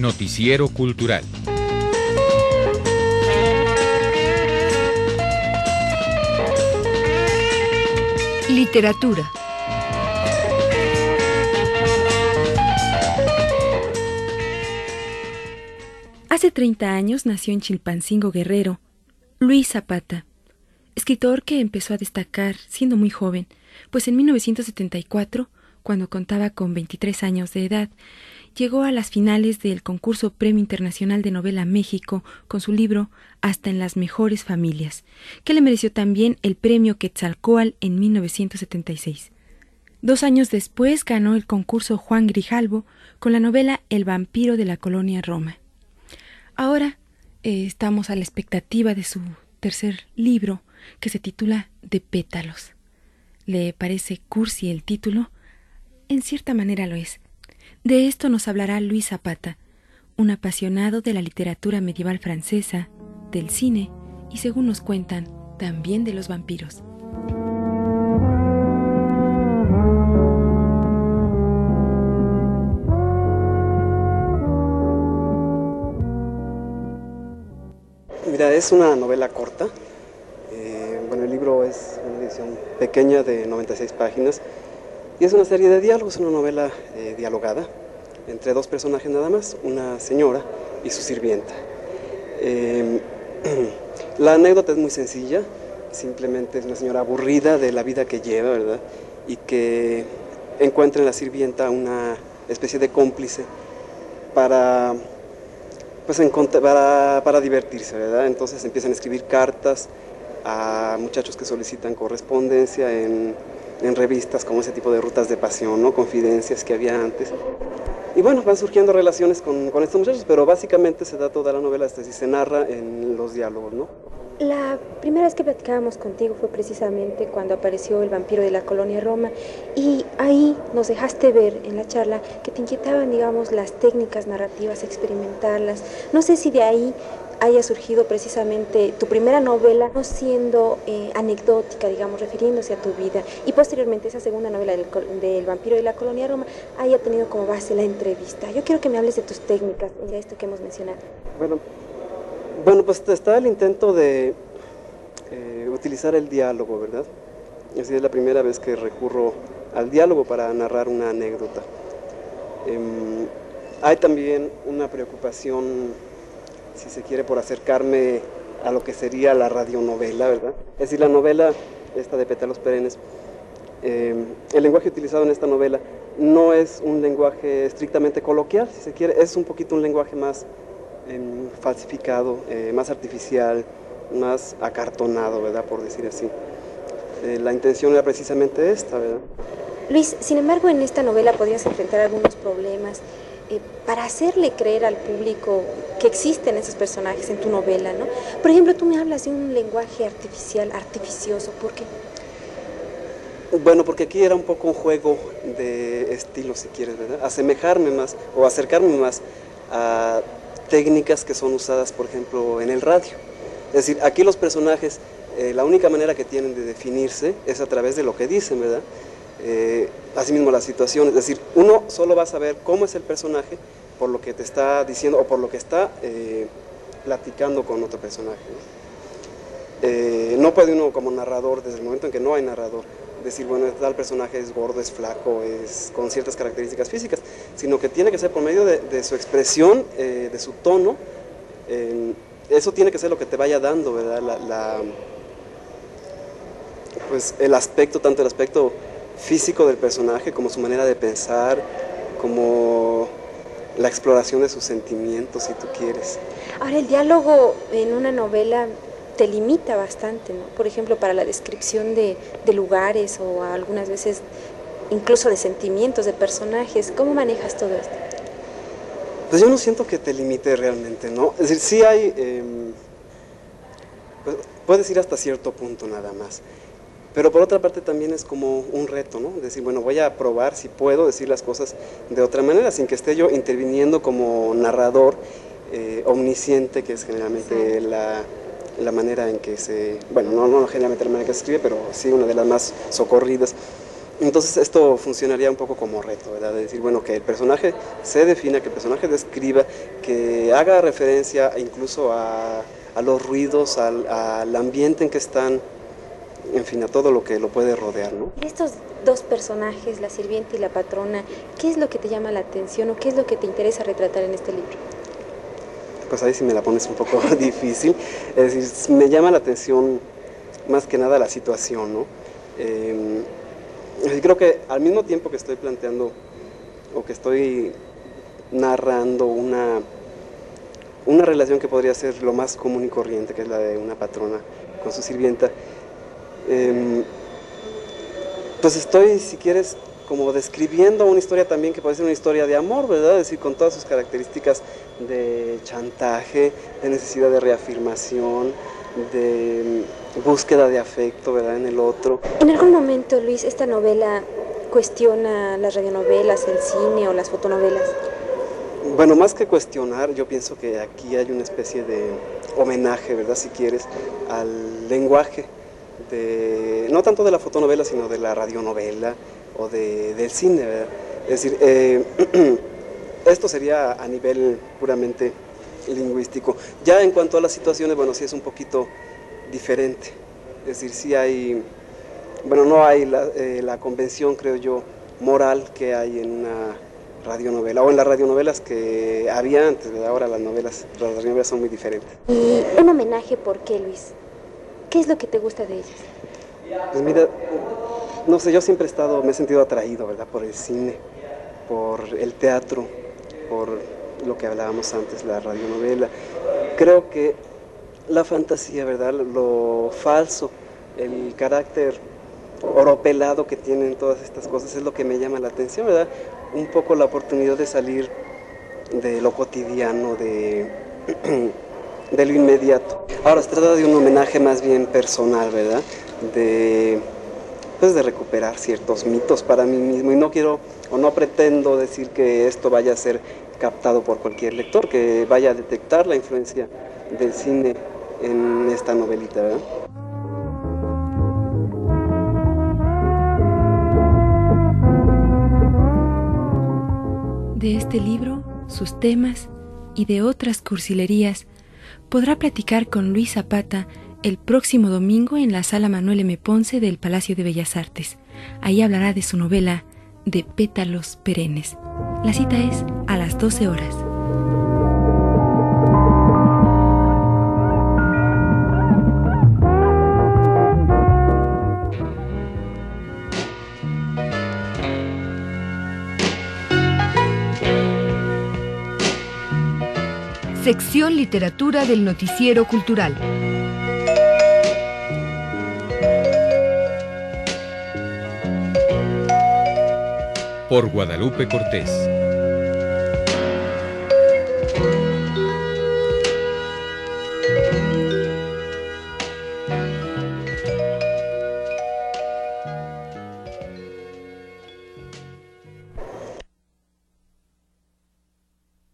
Noticiero Cultural. Literatura. Hace 30 años nació en Chilpancingo Guerrero Luis Zapata, escritor que empezó a destacar siendo muy joven, pues en 1974, cuando contaba con 23 años de edad, llegó a las finales del concurso Premio Internacional de Novela México con su libro Hasta en las mejores familias, que le mereció también el premio Quetzalcoatl en 1976. Dos años después ganó el concurso Juan Grijalvo con la novela El vampiro de la colonia Roma. Ahora eh, estamos a la expectativa de su tercer libro, que se titula De pétalos. ¿Le parece cursi el título? En cierta manera lo es. De esto nos hablará Luis Zapata, un apasionado de la literatura medieval francesa, del cine y, según nos cuentan, también de los vampiros. Mira, es una novela corta. Eh, bueno, el libro es una edición pequeña de 96 páginas y es una serie de diálogos, una novela eh, dialogada entre dos personajes nada más, una señora y su sirvienta. Eh, la anécdota es muy sencilla, simplemente es una señora aburrida de la vida que lleva, ¿verdad? Y que encuentra en la sirvienta una especie de cómplice para pues para divertirse, ¿verdad? Entonces empiezan a escribir cartas a muchachos que solicitan correspondencia en, en revistas como ese tipo de rutas de pasión, ¿no? Confidencias que había antes. Y bueno, van surgiendo relaciones con, estos muchachos, pero básicamente se da toda la novela, hasta si se narra en los diálogos, ¿no? La primera vez que platicábamos contigo fue precisamente cuando apareció el vampiro de la colonia Roma y ahí nos dejaste ver en la charla que te inquietaban, digamos, las técnicas narrativas, experimentarlas. No sé si de ahí haya surgido precisamente tu primera novela, no siendo eh, anecdótica, digamos, refiriéndose a tu vida, y posteriormente esa segunda novela del, del, vampiro de la colonia Roma haya tenido como base la entrevista. Yo quiero que me hables de tus técnicas, de esto que hemos mencionado. Bueno, bueno, pues está el intento de eh, utilizar el diálogo, ¿verdad? Así es la primera vez que recurro al diálogo para narrar una anécdota. Eh, hay también una preocupación, si se quiere, por acercarme a lo que sería la radionovela, ¿verdad? Es decir, la novela, esta de Pétalos Perennes, eh, el lenguaje utilizado en esta novela no es un lenguaje estrictamente coloquial, si se quiere, es un poquito un lenguaje más falsificado, eh, más artificial, más acartonado, ¿verdad? Por decir así. Eh, la intención era precisamente esta, ¿verdad? Luis, sin embargo, en esta novela podrías enfrentar algunos problemas eh, para hacerle creer al público que existen esos personajes en tu novela, ¿no? Por ejemplo, tú me hablas de un lenguaje artificial, artificioso, ¿por qué? Bueno, porque aquí era un poco un juego de estilo, si quieres, ¿verdad? Asemejarme más o acercarme más a técnicas que son usadas, por ejemplo, en el radio. Es decir, aquí los personajes, eh, la única manera que tienen de definirse es a través de lo que dicen, ¿verdad? Eh, asimismo las situaciones, es decir, uno solo va a saber cómo es el personaje por lo que te está diciendo o por lo que está eh, platicando con otro personaje. no puede uno como narrador, desde el momento en que no hay narrador, decir, bueno, tal personaje es gordo, es flaco, es con ciertas características físicas, sino que tiene que ser por medio de, su expresión, eh, de su tono, eso tiene que ser lo que te vaya dando, ¿verdad? La, pues el aspecto, tanto el aspecto físico del personaje como su manera de pensar, como la exploración de sus sentimientos, si tú quieres. Ahora, el diálogo en una novela te limita bastante, ¿no? Por ejemplo, para la descripción de, lugares o algunas veces incluso de sentimientos de personajes. ¿Cómo manejas todo esto? Pues yo no siento que te limite realmente, ¿no? Es decir, sí hay, em, pues, puedes ir hasta cierto punto nada más. Pero por otra parte también es como un reto, ¿no? Decir, bueno, voy a probar si puedo decir las cosas de otra manera, sin que esté yo interviniendo como narrador eh, omnisciente, que es generalmente la, la manera en que se, bueno, no, no generalmente la manera que se escribe, pero sí una de las más socorridas. Entonces esto funcionaría un poco como reto, ¿verdad? De decir, bueno, que el personaje se defina, que el personaje describa, que haga referencia incluso a, los ruidos, al, ambiente en que están, en fin, a todo lo que lo puede rodear, ¿no? estos dos personajes, la sirvienta y la patrona, ¿qué es lo que te llama la atención o qué es lo que te interesa retratar en este libro? Pues ahí sí me la pones un poco difícil. Es decir, me llama la atención más que nada la situación, ¿no? Em, creo que al mismo tiempo que estoy planteando o que estoy narrando una, una relación que podría ser lo más común y corriente, que es la de una patrona con su sirvienta, em, pues estoy, si quieres, como describiendo una historia también que puede ser una historia de amor, ¿verdad? Es decir, con todas sus características de chantaje, de necesidad de reafirmación, de búsqueda de afecto, ¿verdad? En el otro. En algún momento, Luis, esta novela cuestiona las radionovelas, el cine o las fotonovelas. Bueno, más que cuestionar, yo pienso que aquí hay una especie de homenaje, ¿verdad? Si quieres, al lenguaje no tanto de la fotonovela, sino de la radionovela o de, del cine, ¿verdad? Es decir, eh, esto sería a nivel puramente lingüístico. Ya en cuanto a las situaciones, bueno, sí es un poquito diferente. Es decir, sí hay, bueno, no hay la, eh, la convención, creo yo, moral que hay en una radionovela o en las radionovelas que había antes, ahora las novelas, las radionovelas son muy diferentes. ¿Y un homenaje por qué, Luis? ¿Qué es lo que te gusta de ellas? Pues mira, no sé, yo siempre he estado, me he sentido atraído, ¿verdad? Por el cine, por el teatro, por lo que hablábamos antes, la radionovela. Creo que la fantasía, ¿verdad? Lo falso, el carácter oropelado que tienen todas estas cosas es lo que me llama la atención, ¿verdad? Un poco la oportunidad de salir de lo cotidiano, de, de lo inmediato. Ahora, se trata de un homenaje más bien personal, ¿verdad? De, pues de recuperar ciertos mitos para mí mismo y no quiero o no pretendo decir que esto vaya a ser captado por cualquier lector, que vaya a detectar la influencia del cine en esta novelita, ¿verdad? De este libro, sus temas y de otras cursilerías podrá platicar con Luis Zapata el próximo domingo en la sala Manuel M. Ponce del Palacio de Bellas Artes. Ahí hablará de su novela De pétalos perennes. La cita es a las 12 horas. Sección Literatura del Noticiero Cultural. Por Guadalupe Cortés.